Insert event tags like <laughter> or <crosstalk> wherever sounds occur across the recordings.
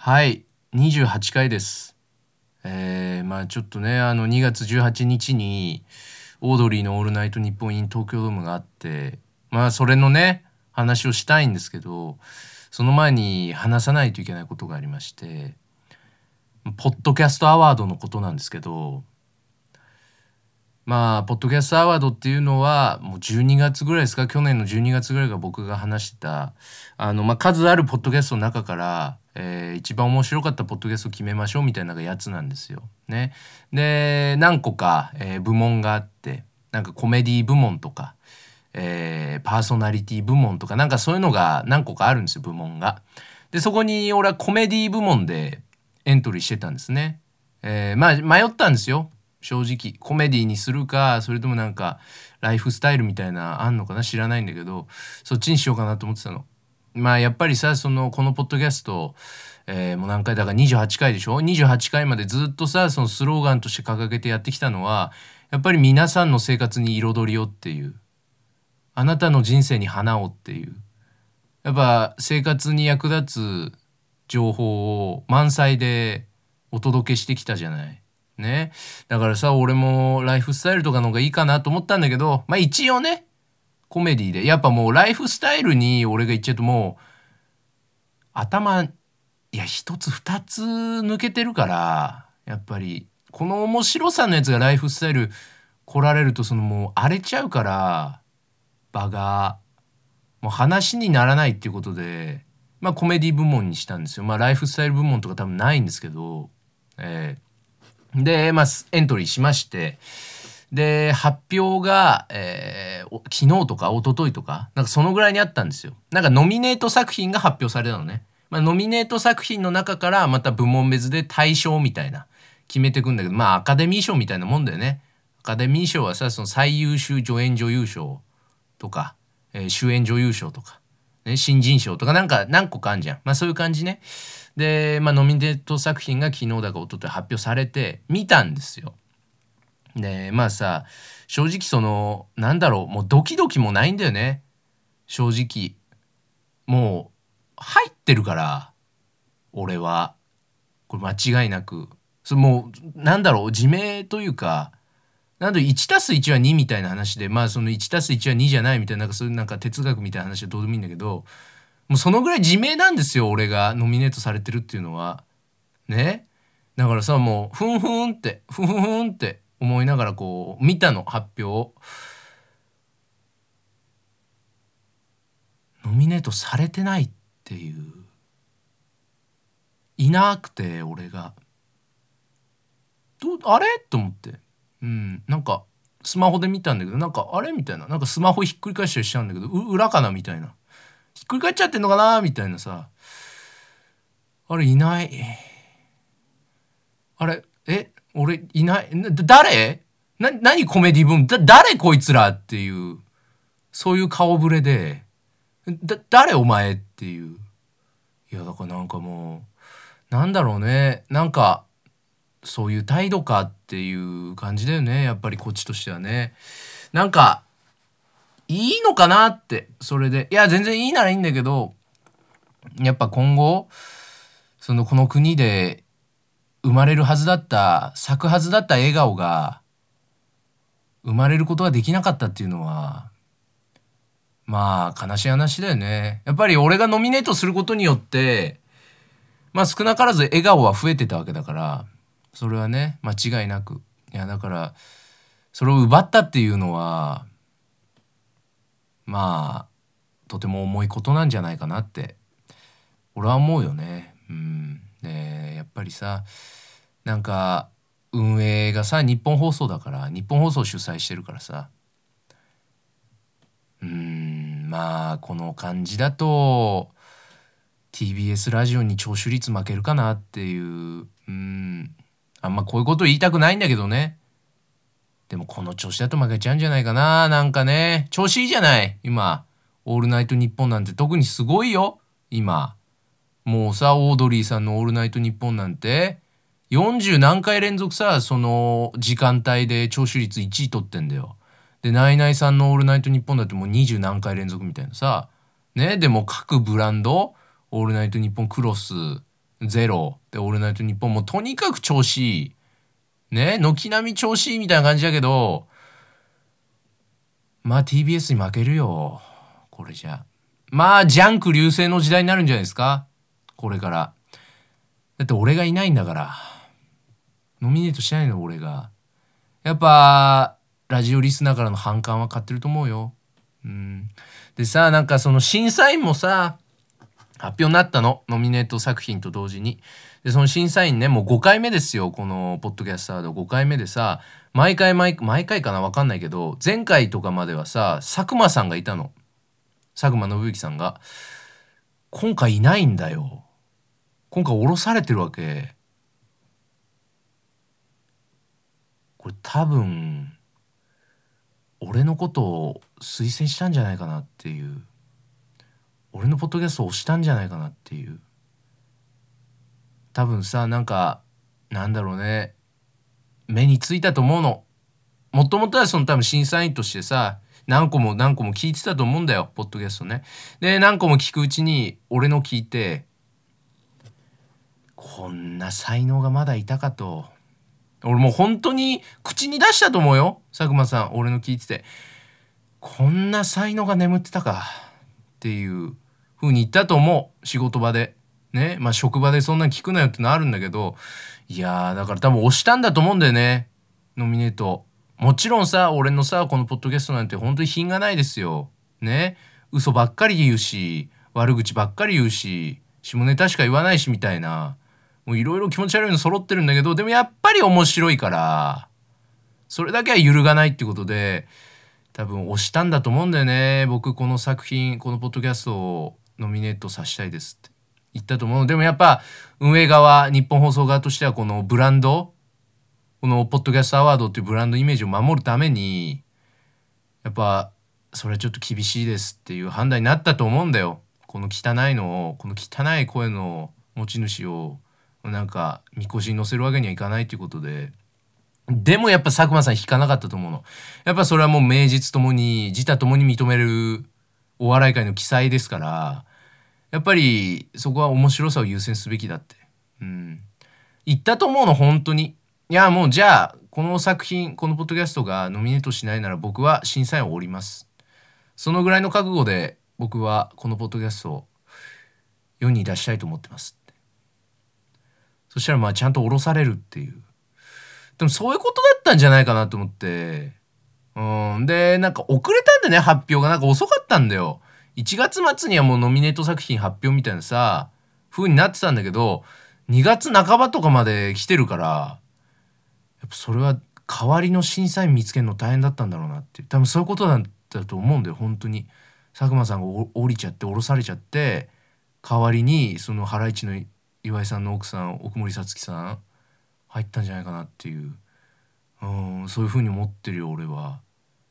はい、28回です。えー、まあちょっとね、あの2月18日にオードリーのオールナイトニッポン東京ドームがあって、まあそれのね、話をしたいんですけど、その前に話さないといけないことがありまして、ポッドキャストアワードのことなんですけど、まあ、ポッドキャストアワードっていうのは、もう12月ぐらいですか、去年の12月ぐらいが僕が話した、あの、まあ、数あるポッドキャストの中から、えー一番面白かったポッドキャストを決めましょうみたいなやつなんですよ。ね。で、何個か、えー部門があって、なんかコメディ部門とか、えーパーソナリティ部門とか、なんかそういうのが何個かあるんですよ、部門が。で、そこに俺はコメディ部門でエントリーしてたんですね。えーまあ迷ったんですよ。正直。コメディにするか、それともなんか、ライフスタイルみたいな、あんのかな？知らないんだけど、そっちにしようかなと思ってたの。まあやっぱりさ、その、このポッドキャスト、えーもう何回だから28回でしょ ?28 回までずっとさ、そのスローガンとして掲げてやってきたのは、やっぱり皆さんの生活に彩りをっていう。あなたの人生に花をっていう。やっぱ生活に役立つ情報を満載でお届けしてきたじゃない。ね？だからさ、俺もライフスタイルとかの方がいいかなと思ったんだけど、まあ一応ね、コメディで。やっぱもうライフスタイルに俺が言っちゃうともう、頭、いや、一つ二つ抜けてるから、やっぱり、この面白さのやつがライフスタイル来られると、そのもう荒れちゃうから、場が、もう話にならないっていうことで、まあコメディ部門にしたんですよ。まあライフスタイル部門とか多分ないんですけど、えーで、まあエントリーしまして、で、発表が、えー昨日とか一昨日とか、なんかそのぐらいにあったんですよ。なんかノミネート作品が発表されたのね。まあノミネート作品の中からまた部門別で大賞みたいな決めてくんだけど、まあアカデミー賞みたいなもんだよね。アカデミー賞はさ、その最優秀助演女優賞とか、えー主演女優賞とか、ね、新人賞とかなんか何個かあんじゃん。まあそういう感じね。で、まあノミネート作品が昨日だか一昨日発表されて見たんですよ。で、まあさ、正直その、なんだろう、もうドキドキもないんだよね。正直。もう、入ってるから、俺は。これ間違いなく。そもう、なんだろう、自明というか、なんだ1たす1は2みたいな話で、まあその1たす1は2じゃないみたいな、なんかそういうなんか哲学みたいな話はどうでもいいんだけど、もうそのぐらい自明なんですよ、俺がノミネートされてるっていうのは。ねだからさ、もう、ふんふんって、ふんふんって思いながらこう、見たの、発表。ノミネートされてないっていう。いなくて、俺が。ど、あれ？と思って。うん、なんか、スマホで見たんだけど、なんか、あれみたいな。なんかスマホひっくり返したりしちゃうんだけど、う裏かなみたいな。ひっくり返っちゃってんのかな？みたいなさ。あれ、いない。あれ、え、俺、いない。誰？な、何コメディ部門だ、誰こいつらっていう、そういう顔ぶれで、だ、誰お前っていう。いや、だからなんかもう、なんだろうね。なんか、そういう態度かっていう感じだよね。やっぱりこっちとしてはね。なんか、いいのかなって、それで。いや、全然いいならいいんだけど、やっぱ今後、そのこの国で生まれるはずだった、咲くはずだった笑顔が、生まれることができなかったっていうのは、まあ、悲しい話だよね。やっぱり俺がノミネートすることによって、まあ少なからず笑顔は増えてたわけだから、それはね、間違いなく。いや、だから、それを奪ったっていうのは、まあ、とても重いことなんじゃないかなって、俺は思うよね。うん。で、やっぱりさ、なんか、運営がさ、日本放送だから、日本放送主催してるからさ、うん、まあ、この感じだと、TBS ラジオに聴取率負けるかなっていう、うん、あんまこういうこと言いたくないんだけどね。でもこの調子だと負けちゃうんじゃないかな。なんかね、調子いいじゃない今。オールナイトニッポンなんて特にすごいよ今。もうさ、オードリーさんのオールナイトニッポンなんて、40何回連続さ、その時間帯で聴取率1位取ってんだよ。で、ナイナイさんのオールナイトニッポンだってもう20何回連続みたいなさ。ね、でも各ブランド、オールナイトニッポンクロス、ゼロ。で「オールナイトニッポン」もうとにかく調子いい。ね軒並み調子いいみたいな感じだけどまあ TBS に負けるよ。これじゃ。まあジャンク流星の時代になるんじゃないですか。これから。だって俺がいないんだから。ノミネートしないの俺が。やっぱラジオリスナーからの反感は買ってると思うよ。うん。でさなんかその審査員もさ発表になったの。ノミネート作品と同時に。でその審査員ねもう5回目ですよ。このポッドキャスタード。5回目でさ毎回毎毎回かな？分かんないけど前回とかまではさ佐久間さんがいたの。佐久間信之さんが。今回いないんだよ。今回降ろされてるわけ。これ多分俺のことを推薦したんじゃないかなっていう。俺のポッドキャストを押したんじゃないかなっていう。多分さなんかなんだろうね。目についたと思うの。もともとはその多分審査員としてさ。何個も何個も聞いてたと思うんだよポッドキャストね。で何個も聞くうちに俺の聞いてこんな才能がまだいたかと。俺もう本当に口に出したと思うよ。佐久間さん俺の聞いてて。こんな才能が眠ってたか。っていう風に言ったと思う。仕事場で。ね。まあ職場でそんな聞くなよってのあるんだけど。いやーだから多分押したんだと思うんだよね。ノミネート。もちろんさ俺のさこのポッドキャストなんて本当に品がないですよ。ね。嘘ばっかり言うし悪口ばっかり言うし下ネタしか言わないしみたいな。いろいろ気持ち悪いの揃ってるんだけどでもやっぱり面白いからそれだけは揺るがないってことで多分押したんだと思うんだよね。僕この作品このポッドキャストをノミネートさせたいですって。言ったと思う。でもやっぱ運営側日本放送側としてはこのブランドこのポッドキャストアワードっていうブランドイメージを守るためにやっぱそれはちょっと厳しいですっていう判断になったと思うんだよ。この汚いのをこの汚い声の持ち主をなんかみこしに乗せるわけにはいかないということで。でもやっぱ佐久間さん引かなかったと思うの。やっぱそれはもう名実ともに自他ともに認めるお笑い界の記載ですからやっぱりそこは面白さを優先すべきだって。うん。言ったと思うの本当に。いやもうじゃあこの作品このポッドキャストがノミネートしないなら僕は審査員を降ります。そのぐらいの覚悟で僕はこのポッドキャストを世に出したいと思ってます。そしたらまあちゃんと降ろされるっていう。でもそういうことだったんじゃないかなと思って。うん。でなんか遅れたんでね発表が。なんか遅かったんだよ。1月末にはもうノミネート作品発表みたいなさ風になってたんだけど2月半ばとかまで来てるからやっぱそれは代わりの審査員見つけるの大変だったんだろうなって多分そういうことだったと思うんだよ本当に。佐久間さんが降りちゃって降ろされちゃって代わりにそのハライチの岩井さんの奥さん奥森さつきさん入ったんじゃないかなっていう。うんそういう風に思ってるよ俺は。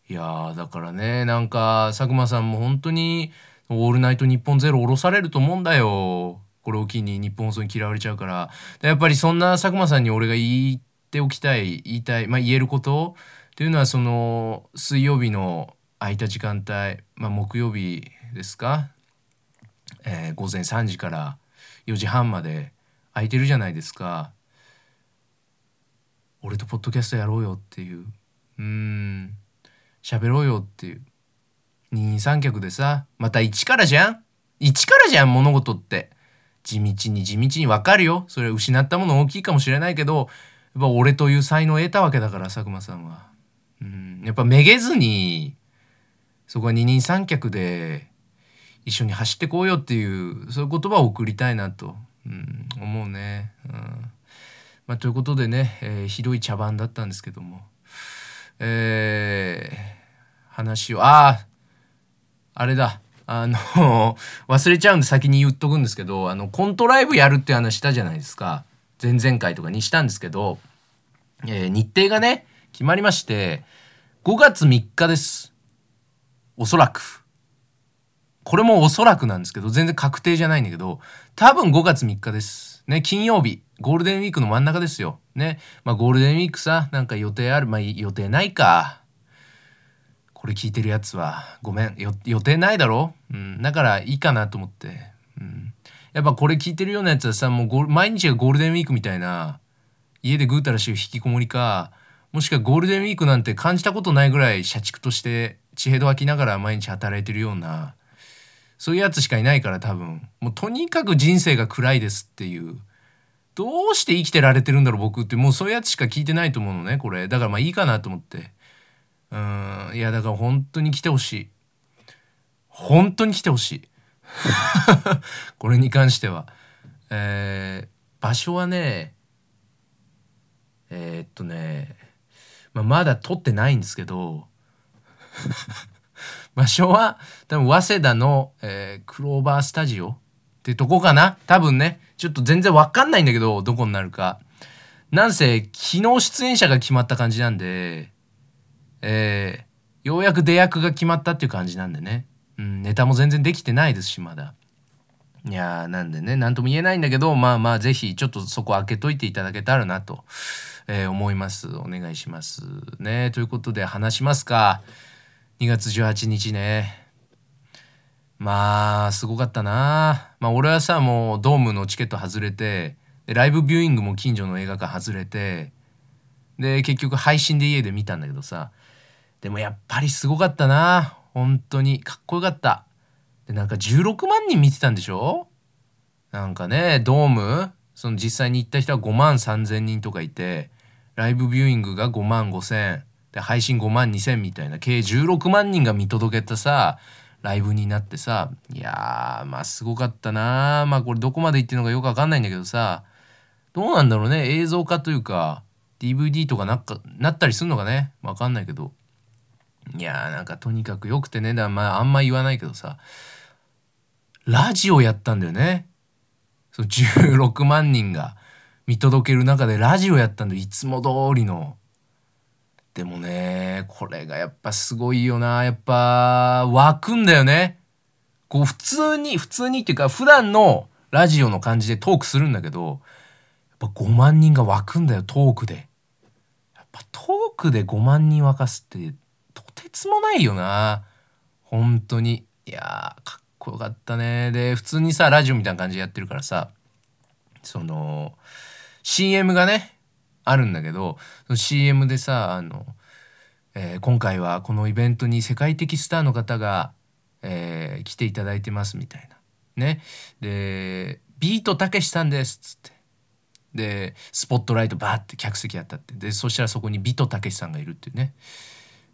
いやだからねなんか佐久間さんも本当に「オールナイトニッポンゼロ降ろされると思うんだよ。これを機に日本放送に嫌われちゃうから。やっぱりそんな佐久間さんに俺が言っておきたい言いたいまあ言えること？っていうのはその水曜日の空いた時間帯、まあ、木曜日ですか、えー、午前3時から4時半まで空いてるじゃないですか。俺とポッドキャストやろうよっていう。うん。喋ろうよっていう。二人三脚でさまた一からじゃん？一からじゃん物事って。地道に地道に分かるよ。それ失ったもの大きいかもしれないけどやっぱ俺という才能を得たわけだから佐久間さんは。うん。やっぱめげずにそこは二人三脚で一緒に走ってこうよっていうそういう言葉を送りたいなと、うん、思うね。うん。まあ、ということでね、えー、ひどい茶番だったんですけども、えー、話をあああれだ。あの <laughs> 忘れちゃうんで先に言っとくんですけどあのコントライブやるって話したじゃないですか。前々回とかにしたんですけど、えー、日程がね決まりまして5月3日です。おそらく。これもおそらくなんですけど、全然確定じゃないんだけど、多分5月3日です。ね、金曜日、ゴールデンウィークの真ん中ですよ。ね、まあゴールデンウィークさ、なんか予定ある、まあ予定ないか。これ聞いてるやつは、ごめん、予定ないだろ？うん、だからいいかなと思って。うん。やっぱこれ聞いてるようなやつはさもうゴール毎日がゴールデンウィークみたいな家でぐうたらしてる引きこもりかもしくはゴールデンウィークなんて感じたことないぐらい社畜として血へど吐きながら毎日働いてるようなそういうやつしかいないから多分。もうとにかく人生が暗いですっていう。どうして生きてられてるんだろう僕って。もうそういうやつしか聞いてないと思うのねこれ。だからまあいいかなと思って。うん。いやだから本当に来てほしい。本当に来てほしい。<laughs> これに関しては。えー、場所はねえー、っとね、まあ、まだ撮ってないんですけど。場所は多分早稲田の、えー、クローバースタジオってとこかな。多分ね。ちょっと全然わかんないんだけどどこになるか。なんせ昨日出演者が決まった感じなんでえー、ようやく出役が決まったっていう感じなんでね、うん、ネタも全然できてないですしまだ。いやーなんでね。何とも言えないんだけどまあまあ是非ちょっとそこ開けといていただけたらなと、えー、思います。お願いします。ね。ということで話しますか。2月18日ね。まあすごかったな。まあ俺はさもうドームのチケット外れてでライブビューイングも近所の映画館外れてで結局配信で家で見たんだけどさ。でもやっぱりすごかったな。本当に。かっこよかった。でなんか16万人見てたんでしょ？なんかねドームその実際に行った人は5万3,000人とかいてライブビューイングが5万5,000で配信5万2,000みたいな計16万人が見届けたさライブになってさいやーまあすごかったなまあこれどこまで行ってるのかよくわかんないんだけどさどうなんだろうね映像化というか DVD とかなっかなったりすんのかね？わかんないけど。いやーなんかとにかくよくてね。だまああんま言わないけどさラジオやったんだよね。その16万人が見届ける中でラジオやったんだよ。いつも通りの。でもねこれがやっぱすごいよな。やっぱ湧くんだよね。こう普通に普通にっていうか普段のラジオの感じでトークするんだけどやっぱ5万人が湧くんだよトークで。やっぱトークで5万人沸かすってとてつもないよな。本当に。いやかっこよかったね。で普通にさラジオみたいな感じでやってるからさその CM がねあるんだけど CM でさあの、えー、今回はこのイベントに世界的スターの方が、えー、来ていただいてますみたいな。ね。で「ビートたけしさんです」っつって。でスポットライトバーって客席やったってでそしたらそこにビートたけしさんがいるっていうね、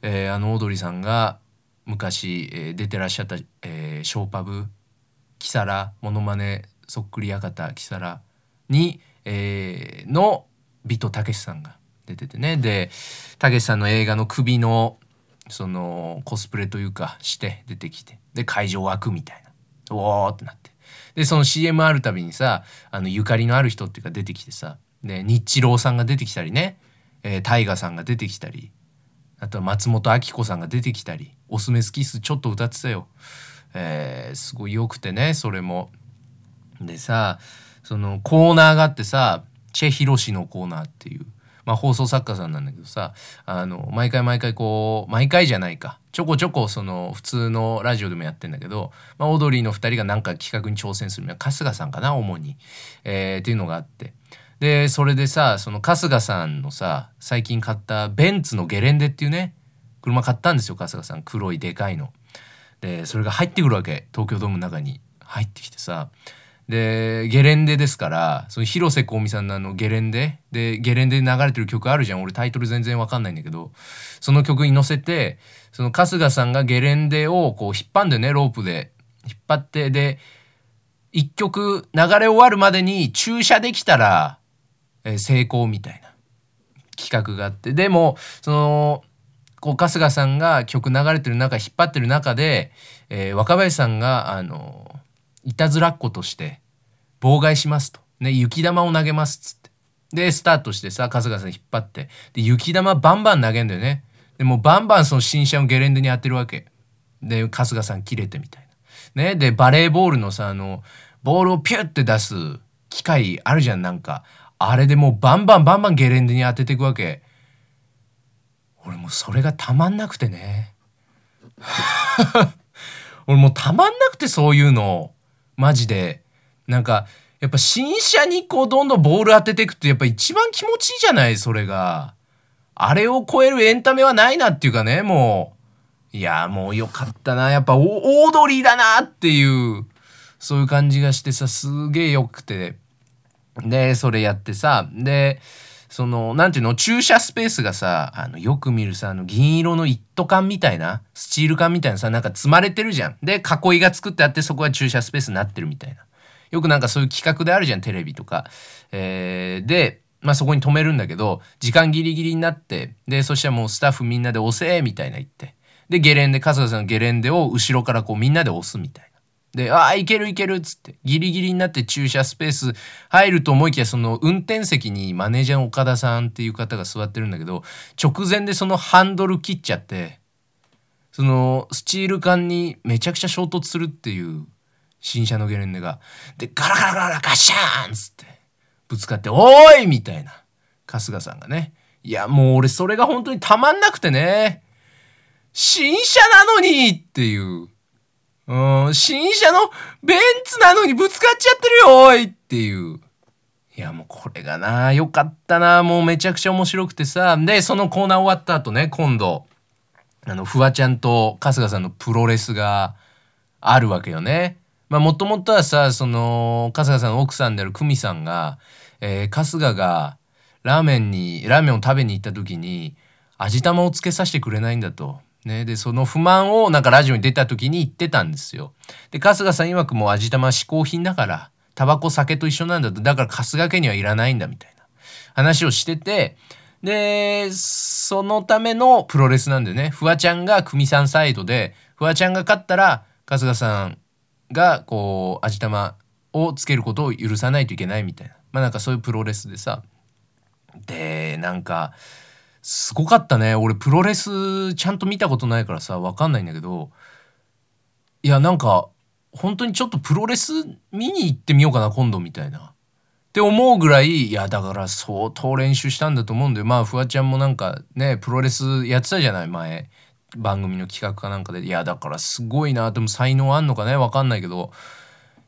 えー、あのオードリーさんが昔、えー、出てらっしゃった、えー、ショーパブキサラモノマネそっくり館キサラに、えー、のビトたけしさんが出ててね。でたけしさんの映画の首のそのコスプレというかして出てきて。で会場湧くみたいな。おーってなって。でその CM あるたびにさあのゆかりのある人っていうか出てきてさで日郎さんが出てきたりね。えー、ガさんが出てきたり。あとは松本明子さんが出てきたり「オスメスキス」ちょっと歌ってたよ。えー、すごい良くてねそれも。でさそのコーナーがあってさチェ・ヒロシのコーナーっていう、まあ、放送作家さんなんだけどさあの毎回毎回こう毎回じゃないか。ちょこちょこその普通のラジオでもやってんだけど、まあ、オードリーの2人が何か企画に挑戦するのは春日さんかな主に、えー、っていうのがあって。でそれでさその春日さんのさ最近買ったベンツのゲレンデっていうね車買ったんですよ春日さん。黒いでかいの。でそれが入ってくるわけ。東京ドームの中に入ってきてさ。でゲレンデですからその広瀬香美さんのあのゲレンデ。でゲレンデで流れてる曲あるじゃん。俺タイトル全然わかんないんだけど。その曲に乗せてその春日さんがゲレンデをこう引っ張んでね。ロープで。引っ張ってで一曲流れ終わるまでに駐車できたら、えー、成功みたいな。企画があって。でもそのこう春日さんが曲流れてる中引っ張ってる中で、えー、若林さんがあのいたずらっ子として妨害しますと。ね、雪玉を投げますっつって。で、スタートしてさ、春日さん引っ張って。で、雪玉バンバン投げんだよね。で、もバンバンその新車をゲレンデに当てるわけ。で、春日さん切れてみたいな。ね、で、バレーボールのさ、あの、ボールをピュッて出す機械あるじゃん、なんか。あれでもうバンバンバンバンゲレンデに当てていくわけ。俺もうそれがたまんなくてね。<laughs> 俺もうたまんなくてそういうの。マジで。なんかやっぱ新車にこうどんどんボール当てていくってやっぱ一番気持ちいいじゃないそれが。あれを超えるエンタメはないなっていうかねもう。いやもうよかったな。やっぱオードリーだなっていうそういう感じがしてさすげえよくて。でそれやってさでそのなんていうの？駐車スペースがさあのよく見るさあの銀色の一斗缶みたいなスチール缶みたいなさなんか積まれてるじゃん。で囲いが作ってあってそこが駐車スペースになってるみたいな。よくなんかそういう企画であるじゃんテレビとか、えー、でまあそこに止めるんだけど時間ギリギリになってでそしたらもうスタッフみんなで押せみたいな言って。でゲレンデ春日さんのゲレンデを後ろからこうみんなで押すみたいな。で、ああ、いけるいけるっつって、ギリギリになって駐車スペース入ると思いきや、その運転席にマネージャーの岡田さんっていう方が座ってるんだけど、直前でそのハンドル切っちゃって、そのスチール缶にめちゃくちゃ衝突するっていう新車のゲレンデが。で、ガラガラガラガシャーンっつって、ぶつかって、おーいみたいな、春日さんがね。いや、もう俺それが本当にたまんなくてね。新車なのにっていう。うん、新車のベンツなのにぶつかっちゃってるよおいっていう。いやもうこれがなよかったなもうめちゃくちゃ面白くてさでそのコーナー終わった後ね今度あのフワちゃんと春日さんのプロレスがあるわけよね。まあもともとはさその春日さんの奥さんである久美さんが、えー、春日がラーメンにラーメンを食べに行った時に味玉をつけさせてくれないんだと。ね、でその不満をなんかラジオに出た時に言ってたんですよ。で春日さん曰くもう味玉は嗜好品だからタバコ酒と一緒なんだと。だから春日家にはいらないんだみたいな。話をしててでそのためのプロレスなんでね。フワちゃんが久美さんサイドでフワちゃんが勝ったら春日さんがこう味玉をつけることを許さないといけないみたいな。まあなんかそういうプロレスでさ。でなんかすごかったね。俺プロレスちゃんと見たことないからさ分かんないんだけど。いやなんか本当にちょっとプロレス見に行ってみようかな今度みたいな。って思うぐらいいやだから相当練習したんだと思うんだよ。まあフワちゃんもなんかねプロレスやってたじゃない前。番組の企画かなんかで。いやだからすごいな。でも才能あんのかね分かんないけど。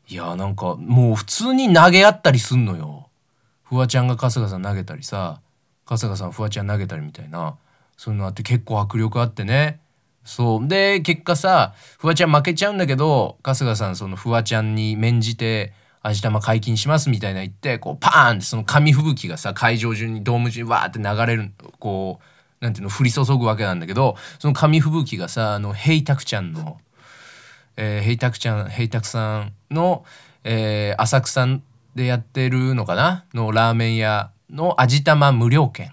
いやなんかもう普通に投げ合ったりすんのよ。フワちゃんが春日さん投げたりさ。春日さんフワちゃん投げたりみたいなそういうのあって結構迫力あってね。そう。で結果さフワちゃん負けちゃうんだけど春日さんそのフワちゃんに免じて味玉解禁しますみたいな言ってこうパーンってその紙吹雪がさ会場中にドーム中にわーって流れるこうなんていうの降り注ぐわけなんだけどその紙吹雪がさあのヘイタクちゃんの、えー、ヘイタクちゃんヘイタクさんの、えー、浅草でやってるのかな？のラーメン屋の味玉無料券っ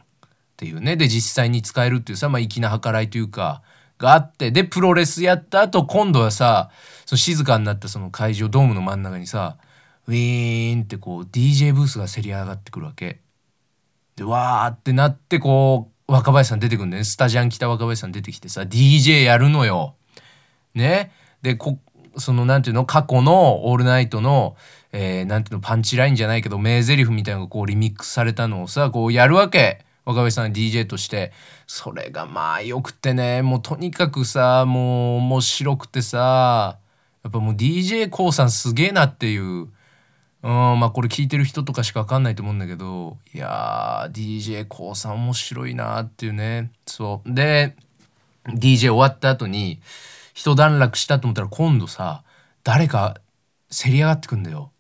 ていうね。で実際に使えるっていうさ、まあ、粋な計らいというかがあって。でプロレスやった後今度はさその静かになったその会場ドームの真ん中にさウィーンってこう DJ ブースがせり上がってくるわけ。でわーってなってこう若林さん出てくるんだよね。スタジャン来た若林さん出てきてさ DJ やるのよ。ね。でそのなんていうの？過去の「オールナイトの」えー、なんていうのパンチラインじゃないけど名台詞みたいなのがこうリミックスされたのをさこうやるわけ。若林さん DJ として。それがまあよくてねもうとにかくさもう面白くてさ。やっぱもう d j k o さんすげえなっていう。うん、まあこれ聞いてる人とかしか分かんないと思うんだけど。いやー d j k o さん面白いなっていうね。そう。で DJ 終わった後に一段落したと思ったら今度さ誰かせり上がってくんだよ。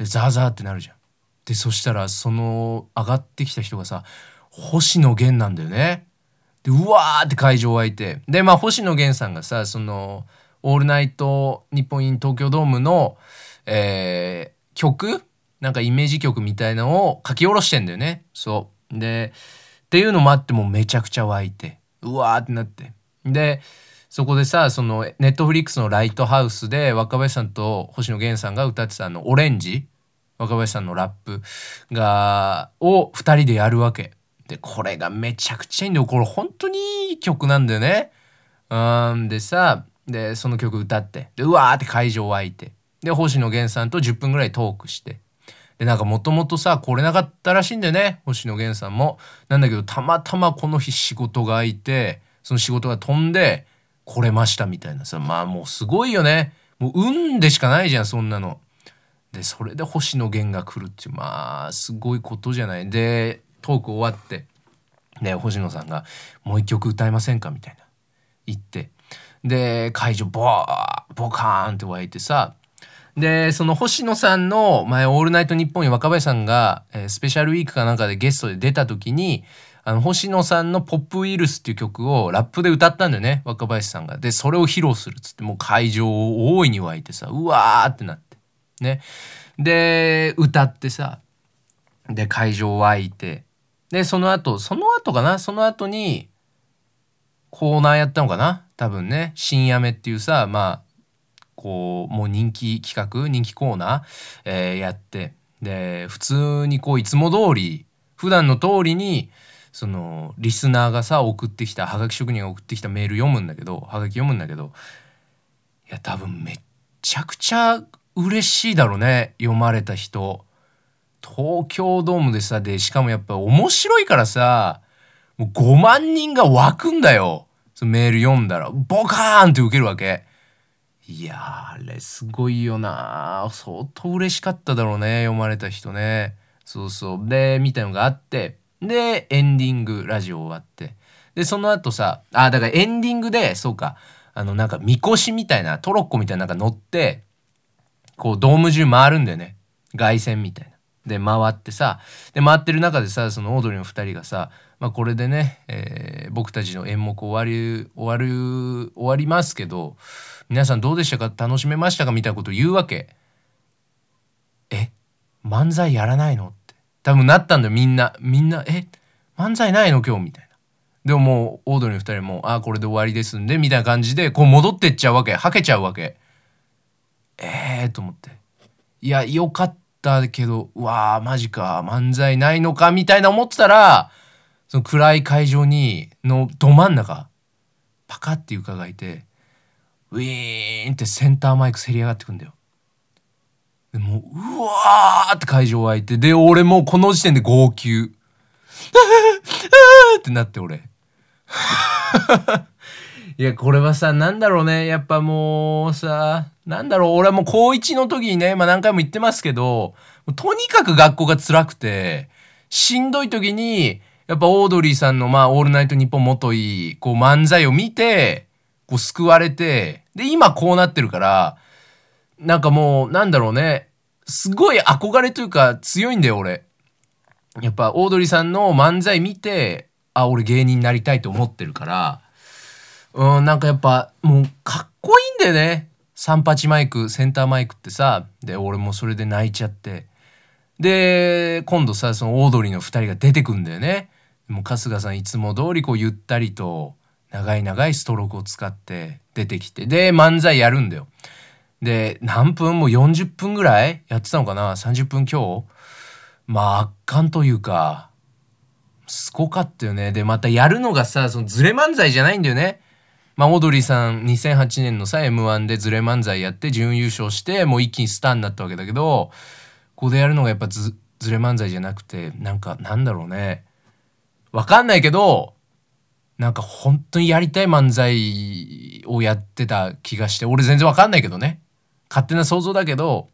ザーザーってなるじゃん。でそしたらその上がってきた人がさ星野源なんだよね。でうわーって会場湧いてでまあ星野源さんがさその「オールナイト日本イン東京ドームの」えー、曲なんかイメージ曲みたいのを書き下ろしてんだよね。そうでっていうのもあってもうめちゃくちゃ湧いてうわーってなってでそこでさそのネットフリックスの「ライトハウス」で若林さんと星野源さんが歌ってたあの「オレンジ」若林さんのラップ？がを2人でやるわけ。でこれがめちゃくちゃいいんだよ。これ本当にいい曲なんだよね。うんでさでその曲歌って。でうわーって会場湧いて。で星野源さんと10分ぐらいトークして。でなんかもともとさ来れなかったらしいんだよね。星野源さんも。なんだけどたまたまこの日仕事が空いてその仕事が飛んで来れましたみたいなさまあもうすごいよねもう運でしかないじゃんそんなの。でそれで星野源が来るっていうまあすごいことじゃないでトーク終わってで星野さんが「もう一曲歌えませんか?」みたいな言ってで会場ボーボカーンって湧いてさでその星野さんの前「オールナイトニッポン」に若林さんが、えー、スペシャルウィークかなんかでゲストで出た時にあの星野さんの「ポップウイルス」っていう曲をラップで歌ったんだよね若林さんが。でそれを披露するっつってもう会場を大いに沸いてさうわーってなって。ね。で歌ってさで会場沸いて。でその後その後かな？その後にコーナーやったのかな？多分ね「深夜目」っていうさまあこうもう人気企画人気コーナー、えー、やって。で普通にこういつも通り普段の通りにそのリスナーがさ送ってきたはがき職人が送ってきたメール読むんだけどはがき読むんだけどいや多分めっちゃくちゃ嬉しいだろうね読まれた人。東京ドームでさでしかもやっぱ面白いからさもう5万人が湧くんだよ。そのメール読んだらボカーンって受けるわけ。いやあれすごいよな相当嬉しかっただろうね読まれた人ね。そうそう。でみたいのがあってで、エンディングラジオ終わって。で、その後さ、あ、だからエンディングで、そうか、あの、なんか、みこしみたいな、トロッコみたいななんか乗って、こう、ドーム中回るんだよね。凱旋みたいな。で、回ってさ、で、回ってる中でさ、そのオードリーの2人がさ、まあ、これでね、えー、僕たちの演目終わり、終わる、終わりますけど、皆さんどうでしたか？楽しめましたか？みたいなことを言うわけ。え？漫才やらないの？多分なったんだよみんな。みんなえ漫才ないの？今日みたいな。でももうオードリーの2人もああこれで終わりですんでみたいな感じでこう戻ってっちゃうわけ。はけちゃうわけ。ええー、と思って。いやよかったけどうわーマジか。漫才ないのか？みたいな思ってたらその暗い会場にのど真ん中パカッて床がいてウィーンってセンターマイクせり上がってくんだよ。でもう、うわーって会場湧いて、で、俺もうこの時点で号泣。<laughs> ってなって俺。<laughs> いや、これはさ、なんだろうね。やっぱもうさ、なんだろう。俺はもう高1の時にね、まあ何回も言ってますけど、とにかく学校が辛くて、しんどい時に、やっぱオードリーさんのまあ、オールナイトニッポン元いい、こう漫才を見て、こう救われて、で、今こうなってるから、なんかもう、なんだろうね。すごい憧れというか強いんだよ、俺。やっぱ、オードリーさんの漫才見て、あ、俺芸人になりたいと思ってるから、うん、なんかやっぱ、もう、かっこいいんだよね。38マイク、センターマイクってさ、で、俺もそれで泣いちゃって。で、今度さ、そのオードリーの2人が出てくんだよね。もう春日さんいつも通りこうゆったりと長い長いストロークを使って出てきて、で、漫才やるんだよ。で、何分も40分ぐらいやってたのかな ?30 分今日まあ圧巻というか、すごかったよね。で、またやるのがさ、そのズレ漫才じゃないんだよね。まあ、オードリーさん2008年のさ、M1 でズレ漫才やって準優勝して、もう一気にスターになったわけだけど、ここでやるのがやっぱズズレ漫才じゃなくて、なんか、なんだろうね。わかんないけど、なんか本当にやりたい漫才をやってた気がして、俺全然わかんないけどね。勝手な想像だけど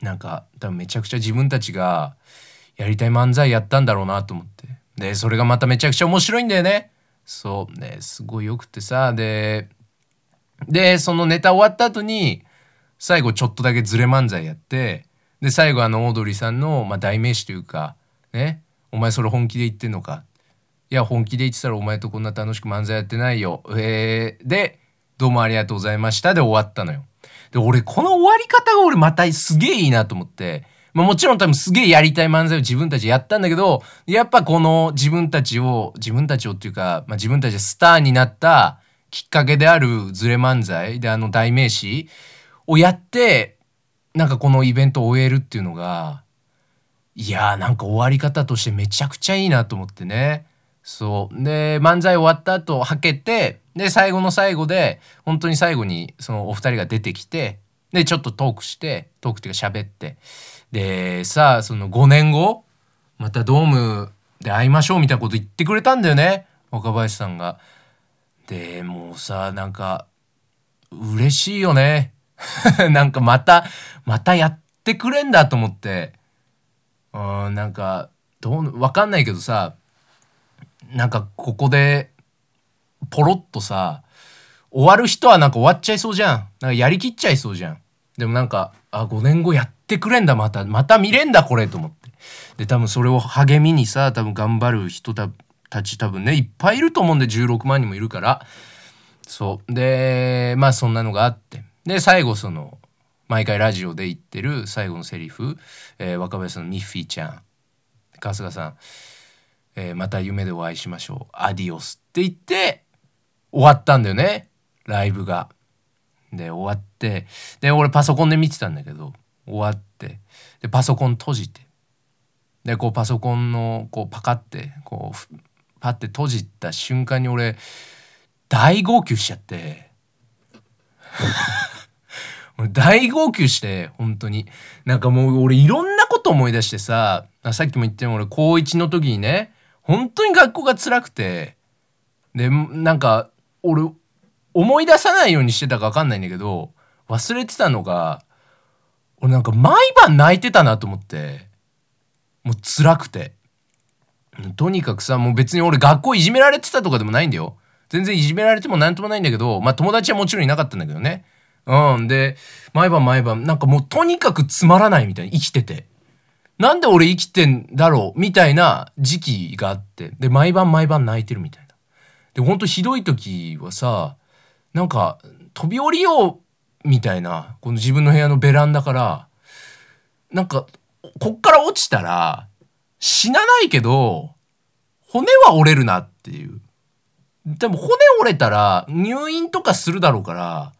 なんか多分めちゃくちゃ自分たちがやりたい漫才やったんだろうなと思って。でそれがまためちゃくちゃ面白いんだよね。そう。ねすごいよくてさ。ででそのネタ終わった後に最後ちょっとだけズレ漫才やってで最後あのオードリーさんの、まあ、代名詞というかねお前それ本気で言ってんのか。いや本気で言ってたらお前とこんな楽しく漫才やってないよ。えー、でどうもありがとうございました。で終わったのよ。で、俺、この終わり方が俺またすげえいいなと思って、まあ、もちろん多分すげえやりたい漫才を自分たちやったんだけど、やっぱこの自分たちを、自分たちをっていうか、まあ、自分たちでスターになったきっかけであるズレ漫才であの代名詞をやって、なんかこのイベントを終えるっていうのが、いやーなんか終わり方としてめちゃくちゃいいなと思ってね。そう。で、漫才終わった後、はけて、で、最後の最後で、本当に最後に、そのお二人が出てきて、で、ちょっとトークして、トークっていうか喋って、で、さあ、その5年後、またドームで会いましょうみたいなこと言ってくれたんだよね。若林さんが。で、もうさ、なんか、嬉しいよね。<laughs> なんかまた、またやってくれんだと思ってうんなんかどうわかんないけどさなんかここでポロッとさ終わる人はなんか終わっちゃいそうじゃん。なんかやりきっちゃいそうじゃん。でもなんかあ5年後やってくれんだ。またまた見れんだこれと思って。で多分それを励みにさ多分頑張る人たち多分ねいっぱいいると思うんで。16万人もいるから。そう。でまあそんなのがあって。で最後その毎回ラジオで言ってる最後のセリフ、えー、若林さんのミッフィーちゃん。春日さん、えー、また夢でお会いしましょう。アディオスって言って終わったんだよね。ライブが。で終わって。で俺パソコンで見てたんだけど終わって。でパソコン閉じて。でこうパソコンのこうパカってこうパッて閉じた瞬間に俺大号泣しちゃって。<laughs> 大号泣して本当に。なんかもう俺いろんなこと思い出してささっきも言ったように俺高1の時にね本当に学校が辛くて。でなんか俺思い出さないようにしてたか分かんないんだけど忘れてたのが俺なんか毎晩泣いてたなと思ってもう辛くて。とにかくさもう別に俺学校いじめられてたとかでもないんだよ。全然いじめられても何ともないんだけどまあ友達はもちろんいなかったんだけどね。うんで毎晩毎晩なんかもうとにかくつまらないみたいに生きてて。なんで俺生きてんだろうみたいな時期があって。で毎晩毎晩泣いてるみたいな。でほんとひどい時はさなんか飛び降りようみたいなこの自分の部屋のベランダからなんかこっから落ちたら死なないけど骨は折れるなっていう。でも骨折れたら入院とかするだろうから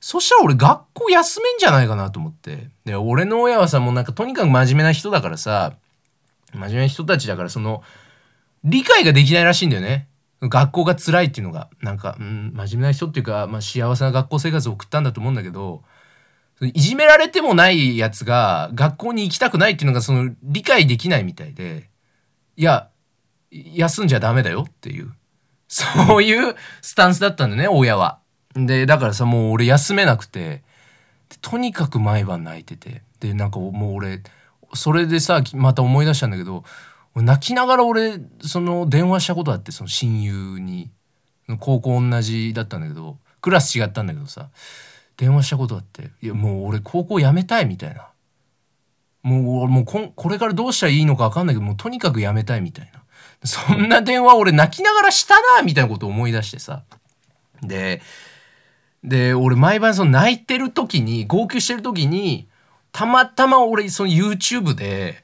そしたら俺学校休めんじゃないかなと思って。で俺の親はさもうなんかとにかく真面目な人だからさ真面目な人たちだからその理解ができないらしいんだよね。学校が辛いっていうのがなんか、うん、真面目な人っていうか、まあ、幸せな学校生活を送ったんだと思うんだけどいじめられてもないやつが学校に行きたくないっていうのがその理解できないみたいでいや休んじゃダメだよっていうそういうスタンスだったんだね親は。でだからさもう俺休めなくてとにかく毎晩泣いててでなんかもう俺それでさまた思い出したんだけど泣きながら俺その電話したことあってその親友に高校同じだったんだけどクラス違ったんだけどさ電話したことあっていやもう俺高校辞めたいみたいな。もうもうここれからどうしたらいいのか分かんないけどもうとにかく辞めたいみたいな。そんな電話俺泣きながらしたなみたいなことを思い出してさ。でで俺毎晩その泣いてる時に号泣してる時にたまたま俺その YouTube で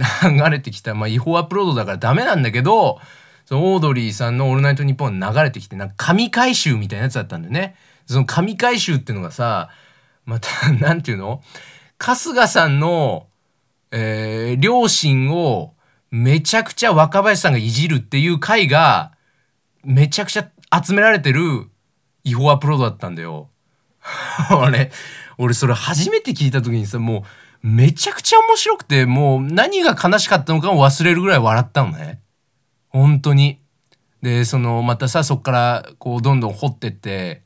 流れてきた、まあ、違法アップロードだからダメなんだけど、そのオードリーさんのオールナイトニッポン流れてきて、なんか神回収みたいなやつだったんだよね。その神回収っていうのがさ、また、<laughs> なんていうの？春日さんの、えー、両親をめちゃくちゃ若林さんがいじるっていう回が、めちゃくちゃ集められてる違法アップロードだったんだよ。<laughs> 俺、俺それ初めて聞いた時にさ、もう、めちゃくちゃ面白くて、もう何が悲しかったのかを忘れるぐらい笑ったのね。本当に。で、その、またさ、そっから、こう、どんどん掘ってって、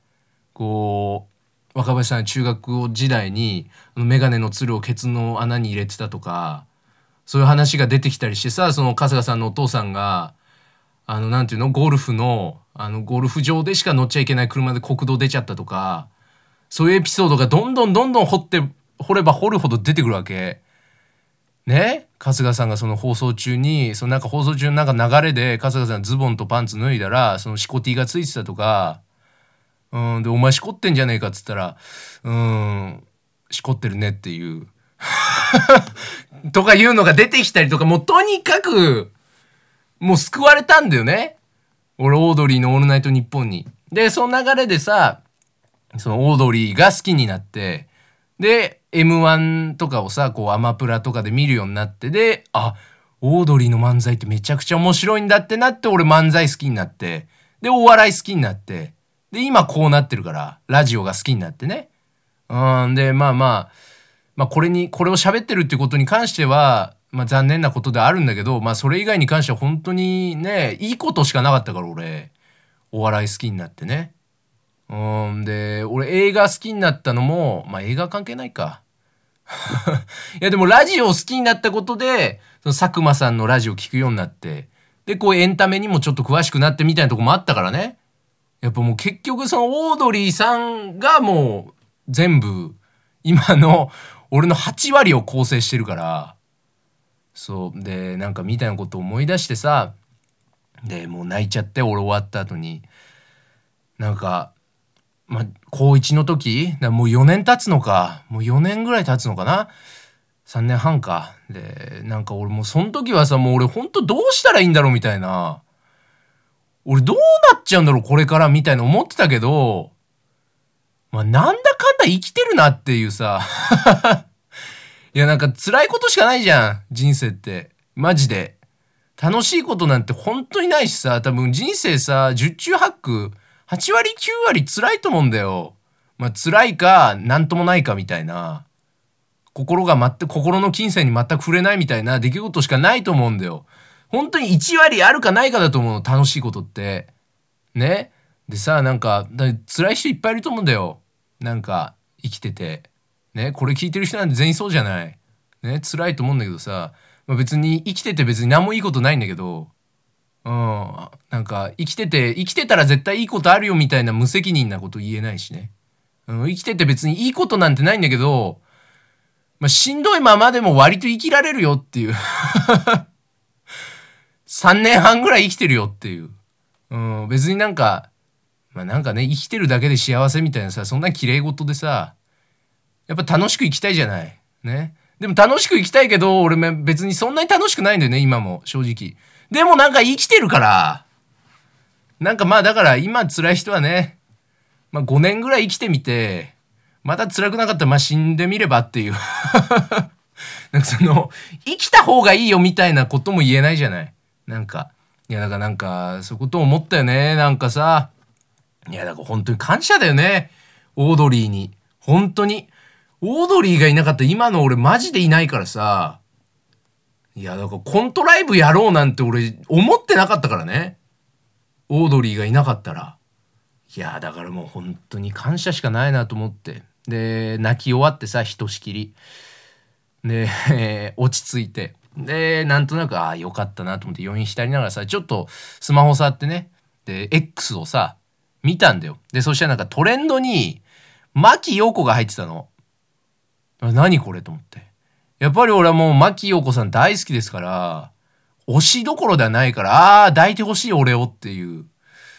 こう、若林さん中学時代に、メガネのつるをケツの穴に入れてたとか、そういう話が出てきたりしてさ、その春日さんのお父さんが、あの、なんていうの、ゴルフの、あの、ゴルフ場でしか乗っちゃいけない車で国道出ちゃったとか、そういうエピソードがどんどんどんどん掘って掘れば掘るほど出てくるわけ。ね？春日さんがその放送中にそのなんか放送中のなんか流れで春日さんズボンとパンツ脱いだらそのシコティがついてたとか。うんでお前しこってんじゃねえかっつったらうんしこってるねっていう。<laughs> とかいうのが出てきたりとかもうとにかくもう救われたんだよね。俺オードリーの「オールナイトニッポン」に。でその流れでさそのオードリーが好きになって。で M1 とかをさこうアマプラとかで見るようになってであオードリーの漫才ってめちゃくちゃ面白いんだってなって俺漫才好きになって。でお笑い好きになって。で今こうなってるからラジオが好きになってね。うんでまあまあまあこれにこれを喋ってるってことに関してはまあ残念なことであるんだけどまあそれ以外に関しては本当にねいいことしかなかったから俺。お笑い好きになってね。うんで俺映画好きになったのもまあ映画関係ないか。<laughs> いやでもラジオを好きになったことで、その佐久間さんのラジオ聞くようになって、で、こうエンタメにもちょっと詳しくなってみたいなとこもあったからね。やっぱもう結局そのオードリーさんがもう全部今の俺の8割を構成してるから、そう。で、なんかみたいなことを思い出してさ、で、もう泣いちゃって俺終わった後に、なんか、まあ、高1の時もう4年経つのか。もう4年ぐらい経つのかな。3年半か。でなんか俺もうその時はさもう俺ほんとどうしたらいいんだろうみたいな。俺どうなっちゃうんだろうこれからみたいな思ってたけど。まあなんだかんだ生きてるなっていうさ。いやなんか辛いことしかないじゃん人生って。マジで。楽しいことなんて本当にないしさ。多分人生さ十中八九8割9割辛いと思うんだよ。まあ辛いか何ともないかみたいな。心が全く、心の金銭に全く触れないみたいな出来事しかないと思うんだよ。本当に1割あるかないかだと思うの、楽しいことって。ね。でさ、なんか、辛い人いっぱいいると思うんだよ。なんか、生きてて。ね。これ聞いてる人なんて全員そうじゃない。ね。辛いと思うんだけどさ、まあ、別に生きてて別に何もいいことないんだけど、うん、なんか生きてて生きてたら絶対いいことあるよみたいな無責任なこと言えないしね、うん、生きてて別にいいことなんてないんだけど、まあ、しんどいままでも割と生きられるよっていう。<laughs> 3年半ぐらい生きてるよっていう、うん、別になんかまあなんかね生きてるだけで幸せみたいなさそんな綺麗事でさやっぱ楽しく生きたいじゃない。ね。でも楽しく生きたいけど俺別にそんなに楽しくないんだよね今も。正直。でもなんか生きてるから、なんかまあだから今辛い人はね、まあ5年ぐらい生きてみて、また辛くなかったらまあ死んでみればっていう <laughs> なんかその、生きた方がいいよみたいなことも言えないじゃない？なんか、いやだからなんか、そういうこと思ったよね？なんかさ、いやだから本当に感謝だよね？オードリーに。本当に。オードリーがいなかった今の俺マジでいないからさ、いや、だからコントライブやろうなんて俺思ってなかったからね。オードリーがいなかったら。いや、だからもう本当に感謝しかないなと思って。で、泣き終わってさ、ひとしきり。で、<laughs> 落ち着いて。で、なんとなく、ああ、よかったなと思って余韻浸りながらさ、ちょっとスマホ触ってね。で、X をさ、見たんだよ。で、そしたらなんかトレンドに、牧陽子が入ってたの。何これと思って。やっぱり俺はもう牧陽子さん大好きですから、推しどころではないから、ああ、抱いてほしい俺をっていう、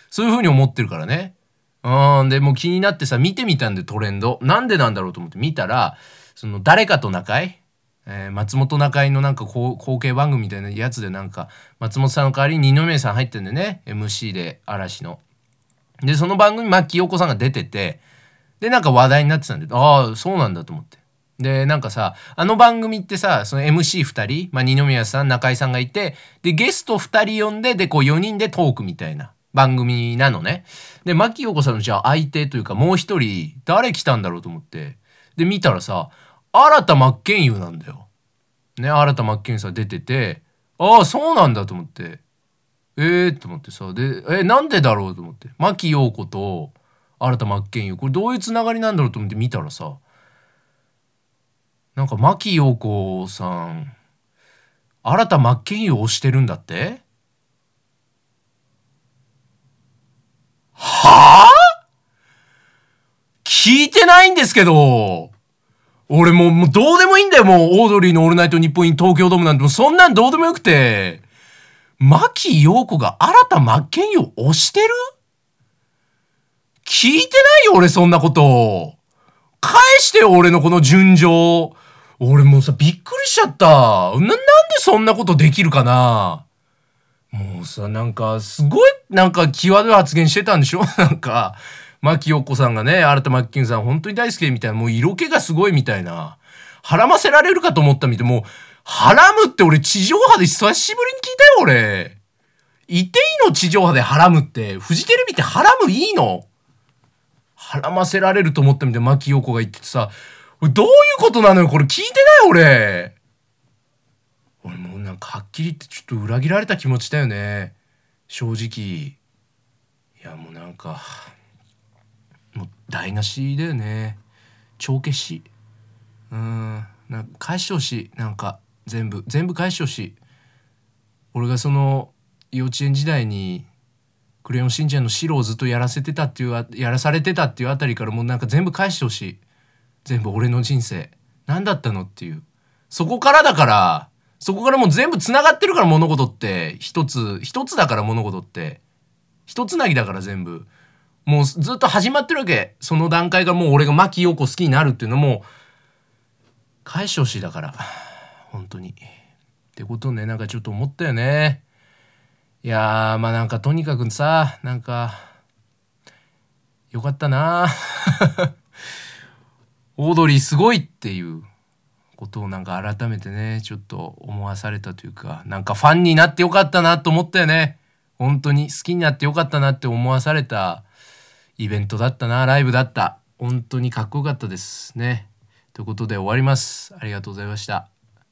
そういう風に思ってるからね。うん、で、もう気になってさ、見てみたんでトレンド。なんでなんだろうと思って見たら、その誰かと仲居えー、松本中居のなんか後継番組みたいなやつでなんか、松本さんの代わりに二宮さん入ってんでね、MC で嵐の。で、その番組、牧陽子さんが出てて、で、なんか話題になってたんで、ああ、そうなんだと思って。で、なんかさ、あの番組ってさ、その MC2 人、まあ、二宮さん、中井さんがいて、で、ゲスト2人呼んで、で、こう4人でトークみたいな番組なのね。で、牧陽子さんのじゃあ相手というかもう一人、誰来たんだろうと思って。で、見たらさ、新田真剣佑なんだよ。ね、新田真剣佑さん出てて、ああ、そうなんだと思って。ええー、と思ってさ、で、え、なんでだろうと思って。牧陽子と新田真剣佑、これどういうつながりなんだろうと思って見たらさ、なんか牧陽子さん新田真剣佑を推してるんだって？はあ？聞いてないんですけど俺もうもうどうでもいいんだよもうオードリーの「オールナイトニッポン」イン東京ドームなんて。もそんなんどうでもよくて。牧陽子が新田真剣佑を推してる？聞いてないよ俺そんなこと。返してよ俺のこの順情。俺もうさ、びっくりしちゃった。な、なんでそんなことできるかなもうさ、なんか、すごい、なんか、際どい発言してたんでしょ？<laughs> なんか、牧陽子さんがね、新田真剣さん本当に大好きみたいな、もう色気がすごいみたいな。はらませられるかと思ったみたい。もう、はらむって俺地上波で久しぶりに聞いたよ、俺。いていいの地上波ではらむって。フジテレビってはらむいいの？はらませられると思ったみたいな、牧陽子が言っててさ、どういうことなのよこれ聞いてない俺。俺もうなんかはっきり言ってちょっと裏切られた気持ちだよね。正直。いやもうなんかもう台無しだよね。帳消し。うん。なんか返してほしい。なんか全部。全部返してほしい。俺がその幼稚園時代に「クレヨンしんちゃん」の白をずっとやらせてたっていうやらされてたっていうあたりからもうなんか全部返してほしい。全部俺の人生。何だったのっていう。そこからだからそこからもう全部つながってるから物事って一つ一つだから物事って。一つなぎだから全部。もうずっと始まってるわけ。その段階がもう俺が牧陽子好きになるっていうのも返してほしいだから。本当に。ってことねなんかちょっと思ったよね。いやまあなんかとにかくさなんかよかったな。オードリーすごいっていうことをなんか改めてねちょっと思わされたというかなんかファンになってよかったなと思ったよね。本当に好きになってよかったなって思わされたイベントだったなライブだった。本当にかっこよかったですね。ということで終わります。ありがとうございました。